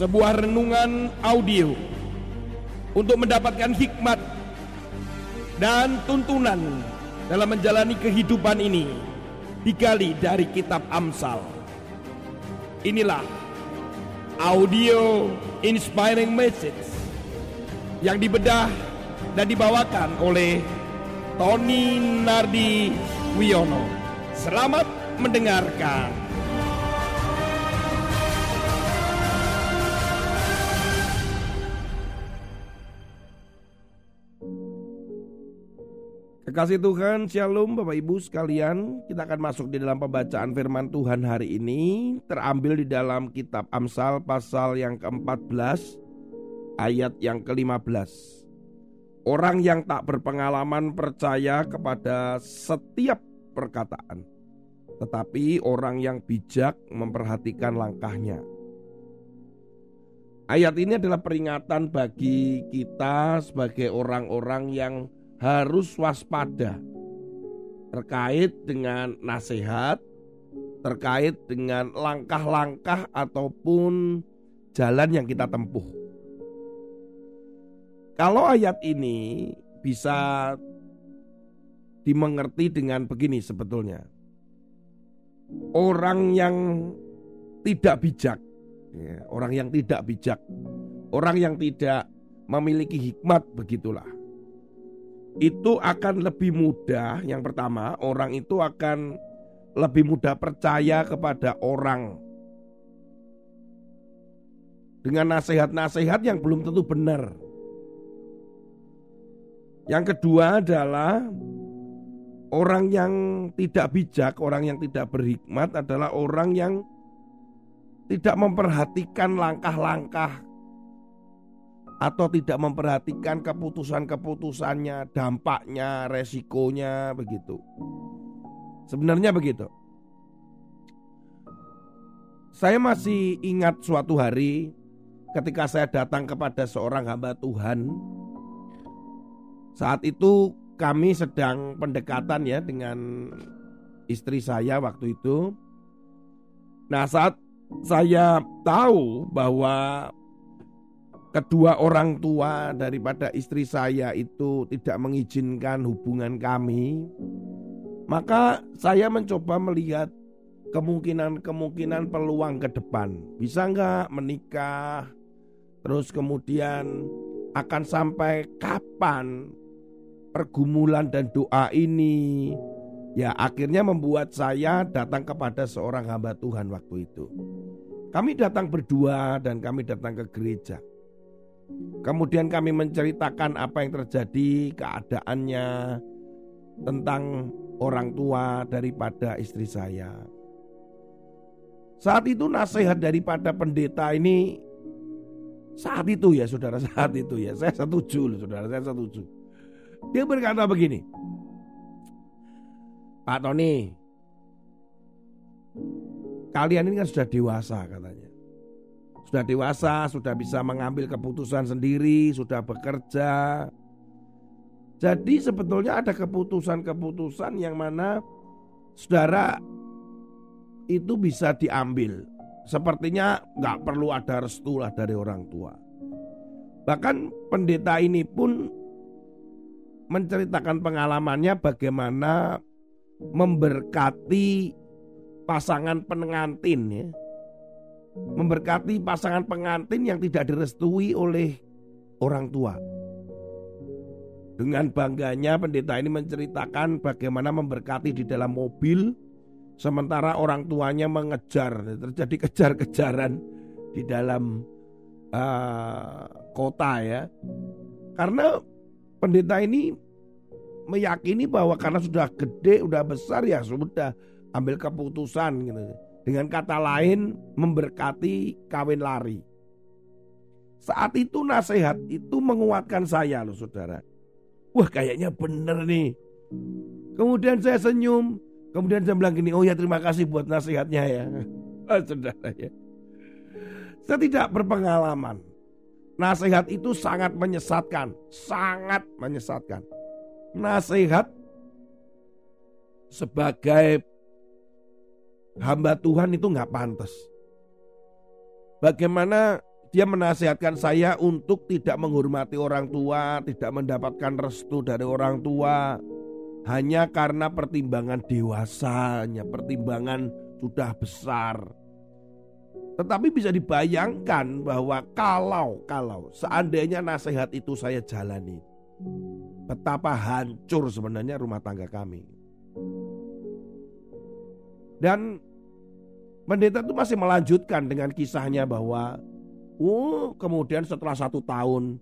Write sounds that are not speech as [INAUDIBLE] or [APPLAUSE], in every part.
sebuah renungan audio untuk mendapatkan hikmat dan tuntunan dalam menjalani kehidupan ini digali dari kitab Amsal. Inilah audio inspiring message yang dibedah dan dibawakan oleh Tony Nardi Wiono. Selamat mendengarkan. Kekasih Tuhan, Shalom Bapak Ibu sekalian. Kita akan masuk di dalam pembacaan firman Tuhan hari ini Terambil di dalam kitab Amsal pasal yang ke-14 Ayat yang ke-15 Orang yang tak berpengalaman percaya kepada setiap perkataan Tetapi orang yang bijak memperhatikan langkahnya. Ayat ini adalah peringatan bagi kita sebagai orang-orang yang harus waspada terkait dengan nasihat, terkait dengan langkah-langkah ataupun jalan yang kita tempuh. Kalau ayat ini bisa dimengerti dengan begini sebetulnya. Orang yang tidak bijak, ya, orang yang tidak bijak, orang yang tidak memiliki hikmat begitulah itu akan lebih mudah. Yang pertama, orang itu akan lebih mudah percaya kepada orang dengan nasihat-nasihat yang belum tentu benar. Yang kedua adalah orang yang tidak bijak, orang yang tidak berhikmat adalah orang yang tidak memperhatikan langkah-langkah atau tidak memperhatikan keputusan-keputusannya, dampaknya, resikonya begitu. Sebenarnya begitu. Saya masih ingat suatu hari ketika saya datang kepada seorang hamba Tuhan. Saat itu kami sedang pendekatan ya dengan istri saya waktu itu. Nah, saat saya tahu bahwa kedua orang tua daripada istri saya itu tidak mengizinkan hubungan kami, maka saya mencoba melihat kemungkinan-kemungkinan peluang ke depan. Bisa nggak menikah? Terus kemudian akan sampai kapan pergumulan dan doa ini? Ya akhirnya membuat saya datang kepada seorang hamba Tuhan waktu itu. Kami datang berdua dan kami datang ke gereja. Kemudian kami menceritakan apa yang terjadi, keadaannya, tentang orang tua daripada istri saya. Saat itu nasihat daripada pendeta ini saat itu ya saudara [LAUGHS] saat itu ya saya setuju loh saudara saya setuju. Dia berkata begini, Pak Tony, kalian ini kan sudah dewasa katanya sudah dewasa, sudah bisa mengambil keputusan sendiri, sudah bekerja. Jadi sebetulnya ada keputusan-keputusan yang mana saudara itu bisa diambil. Sepertinya nggak perlu ada restu lah dari orang tua. Bahkan pendeta ini pun menceritakan pengalamannya bagaimana memberkati pasangan pengantin ya memberkati pasangan pengantin yang tidak direstui oleh orang tua. Dengan bangganya pendeta ini menceritakan bagaimana memberkati di dalam mobil sementara orang tuanya mengejar, terjadi kejar-kejaran di dalam uh, kota ya. Karena pendeta ini meyakini bahwa karena sudah gede, sudah besar ya sudah ambil keputusan gitu. Dengan kata lain memberkati kawin lari. Saat itu nasihat itu menguatkan saya loh saudara. Wah kayaknya bener nih. Kemudian saya senyum. Kemudian saya bilang gini, oh ya terima kasih buat nasihatnya ya. Oh, [LAUGHS] saudara ya. Saya tidak berpengalaman. Nasihat itu sangat menyesatkan. Sangat menyesatkan. Nasihat sebagai hamba Tuhan itu nggak pantas. Bagaimana dia menasihatkan saya untuk tidak menghormati orang tua, tidak mendapatkan restu dari orang tua hanya karena pertimbangan dewasanya, pertimbangan sudah besar. Tetapi bisa dibayangkan bahwa kalau kalau seandainya nasihat itu saya jalani, betapa hancur sebenarnya rumah tangga kami. Dan pendeta itu masih melanjutkan dengan kisahnya bahwa Oh, kemudian setelah satu tahun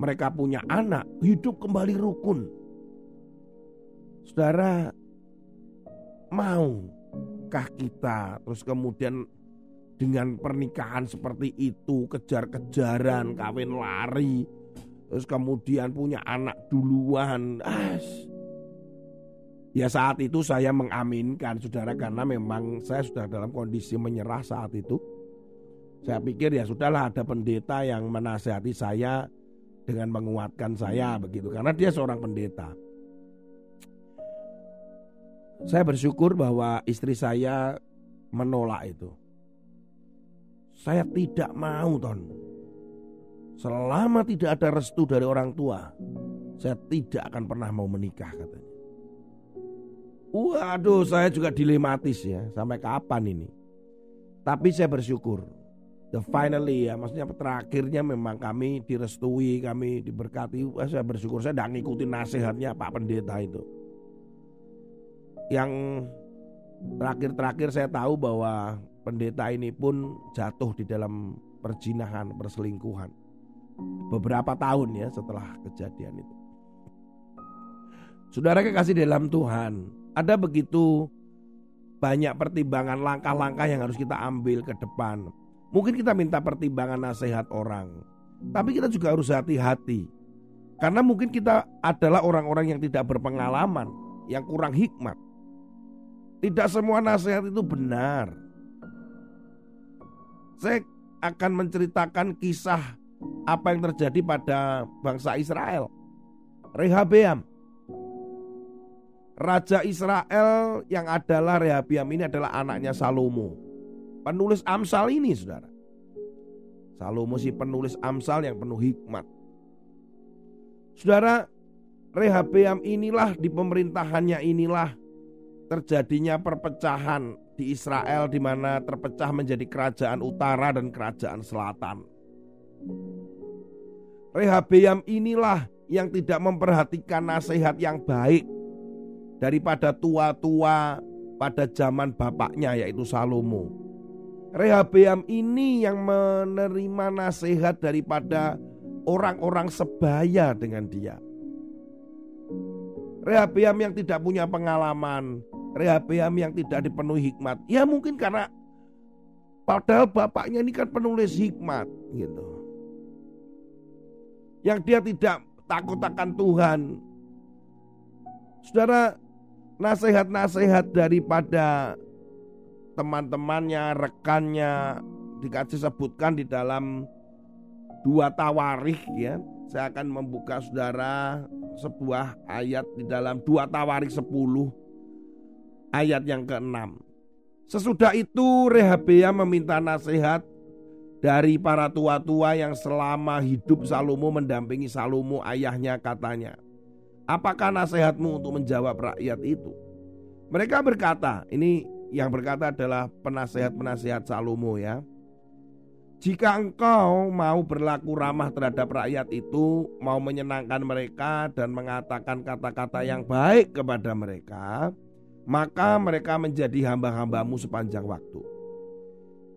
mereka punya anak, hidup kembali rukun. Saudara, maukah kita terus kemudian dengan pernikahan seperti itu, kejar-kejaran, kawin lari, terus kemudian punya anak duluan. As. Ya saat itu saya mengaminkan saudara karena memang saya sudah dalam kondisi menyerah saat itu. Saya pikir ya sudahlah ada pendeta yang menasehati saya dengan menguatkan saya begitu karena dia seorang pendeta. Saya bersyukur bahwa istri saya menolak itu. Saya tidak mau ton. Selama tidak ada restu dari orang tua, saya tidak akan pernah mau menikah katanya. Waduh, saya juga dilematis ya, sampai kapan ini? Tapi saya bersyukur. The finally ya maksudnya terakhirnya memang kami direstui kami diberkati. Saya bersyukur. Saya tidak ngikutin nasihatnya Pak Pendeta itu. Yang terakhir-terakhir saya tahu bahwa pendeta ini pun jatuh di dalam perjinahan perselingkuhan. Beberapa tahun ya setelah kejadian itu. Saudara kekasih dalam Tuhan ada begitu banyak pertimbangan langkah-langkah yang harus kita ambil ke depan Mungkin kita minta pertimbangan nasihat orang, tapi kita juga harus hati-hati. Karena mungkin kita adalah orang-orang yang tidak berpengalaman, yang kurang hikmat. Tidak semua nasihat itu benar. Saya akan menceritakan kisah apa yang terjadi pada bangsa Israel. Rehabeam. Raja Israel yang adalah Rehabeam ini adalah anaknya Salomo penulis Amsal ini saudara. Salomo si penulis Amsal yang penuh hikmat. Saudara, Rehabeam inilah di pemerintahannya inilah terjadinya perpecahan di Israel di mana terpecah menjadi kerajaan utara dan kerajaan selatan. Rehabeam inilah yang tidak memperhatikan nasihat yang baik daripada tua-tua pada zaman bapaknya yaitu Salomo. Rehabeam ini yang menerima nasihat daripada orang-orang sebaya dengan dia. Rehabeam yang tidak punya pengalaman, Rehabeam yang tidak dipenuhi hikmat. Ya mungkin karena padahal bapaknya ini kan penulis hikmat gitu. Yang dia tidak takut akan Tuhan. Saudara, nasihat-nasihat daripada teman-temannya, rekannya dikasih sebutkan di dalam dua tawarikh ya. Saya akan membuka saudara sebuah ayat di dalam dua tawarikh 10 ayat yang ke-6. Sesudah itu Rehabeam meminta nasihat dari para tua-tua yang selama hidup Salomo mendampingi Salomo ayahnya katanya. Apakah nasihatmu untuk menjawab rakyat itu? Mereka berkata, ini yang berkata adalah penasehat-penasehat Salomo ya. Jika engkau mau berlaku ramah terhadap rakyat itu, mau menyenangkan mereka dan mengatakan kata-kata yang baik kepada mereka, maka mereka menjadi hamba-hambamu sepanjang waktu.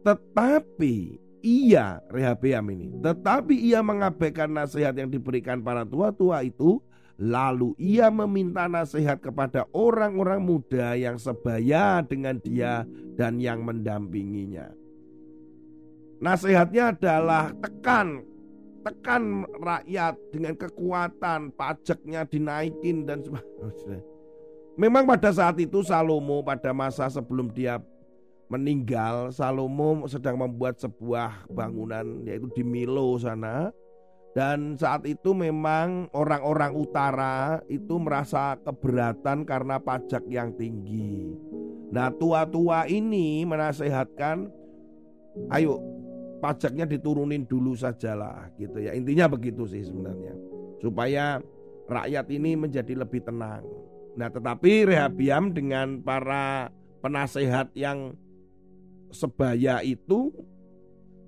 Tetapi ia, Rehabeam ini, tetapi ia mengabaikan nasihat yang diberikan para tua-tua itu Lalu ia meminta nasihat kepada orang-orang muda yang sebaya dengan dia dan yang mendampinginya. Nasihatnya adalah tekan, tekan rakyat dengan kekuatan, pajaknya dinaikin dan sebagainya. Memang pada saat itu Salomo pada masa sebelum dia meninggal, Salomo sedang membuat sebuah bangunan yaitu di Milo sana dan saat itu memang orang-orang utara itu merasa keberatan karena pajak yang tinggi. Nah tua-tua ini menasehatkan, ayo pajaknya diturunin dulu sajalah gitu ya. Intinya begitu sih sebenarnya. Supaya rakyat ini menjadi lebih tenang. Nah, tetapi Rehabiam dengan para penasehat yang sebaya itu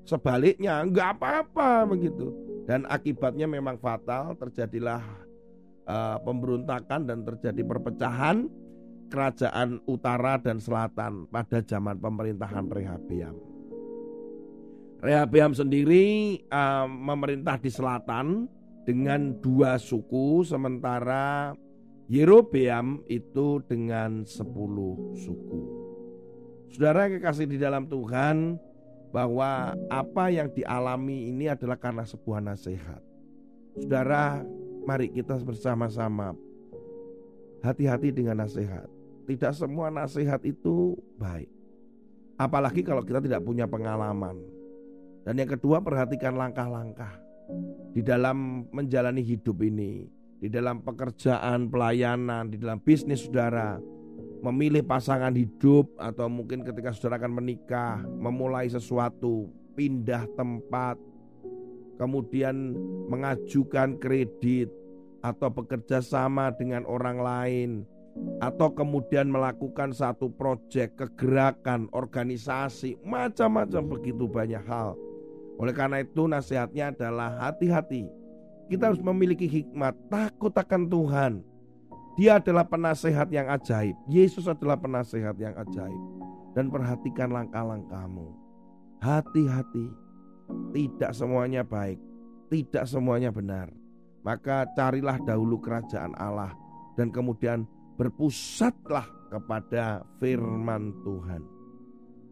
sebaliknya enggak apa-apa begitu. Dan akibatnya memang fatal, terjadilah uh, pemberontakan dan terjadi perpecahan kerajaan utara dan selatan pada zaman pemerintahan Rehabiam. Rehabiam sendiri uh, memerintah di selatan dengan dua suku sementara Yerobeam itu dengan sepuluh suku. Saudara kekasih di dalam Tuhan bahwa apa yang dialami ini adalah karena sebuah nasihat. Saudara, mari kita bersama-sama hati-hati dengan nasihat. Tidak semua nasihat itu baik. Apalagi kalau kita tidak punya pengalaman. Dan yang kedua perhatikan langkah-langkah di dalam menjalani hidup ini, di dalam pekerjaan, pelayanan, di dalam bisnis saudara, memilih pasangan hidup atau mungkin ketika saudara akan menikah, memulai sesuatu, pindah tempat, kemudian mengajukan kredit atau bekerja sama dengan orang lain atau kemudian melakukan satu proyek, kegerakan, organisasi, macam-macam begitu banyak hal oleh karena itu nasihatnya adalah hati-hati. Kita harus memiliki hikmat, takut akan Tuhan. Dia adalah penasehat yang ajaib. Yesus adalah penasehat yang ajaib. Dan perhatikan langkah-langkahmu. Hati-hati. Tidak semuanya baik. Tidak semuanya benar. Maka carilah dahulu kerajaan Allah. Dan kemudian berpusatlah kepada firman Tuhan.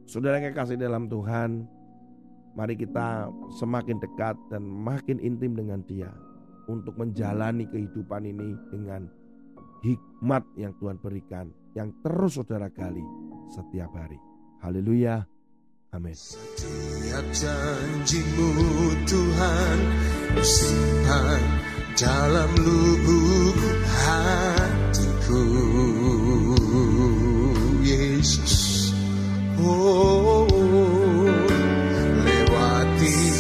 Saudara yang kasih dalam Tuhan, Mari kita semakin dekat dan makin intim dengan Dia untuk menjalani kehidupan ini dengan hikmat yang Tuhan berikan yang terus saudara gali setiap hari. Haleluya. Amin. Setiap janjimu Tuhan simpan dalam lubuk hatiku Yesus. Oh,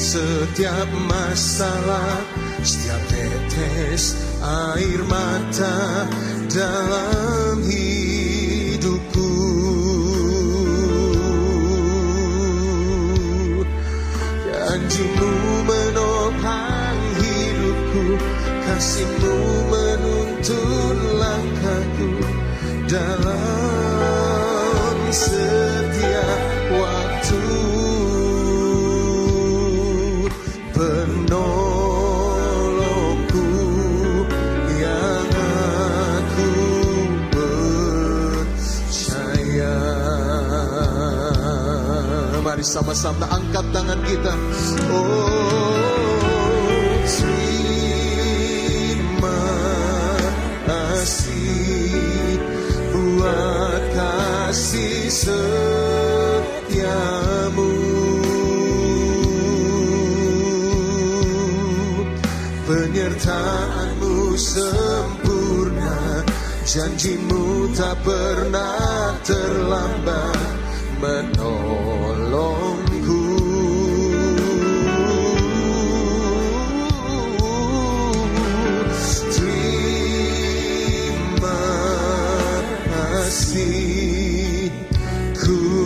setiap masalah Setiap tetes air mata dalam hidupku. Janjimu menopang hidupku Kasihmu menuntun langkahku Dalam sama-sama angkat tangan kita. Oh, terima kasih buat kasih setiamu. Penyertaanmu sempurna, janjimu tak pernah terlambat menolongku Ku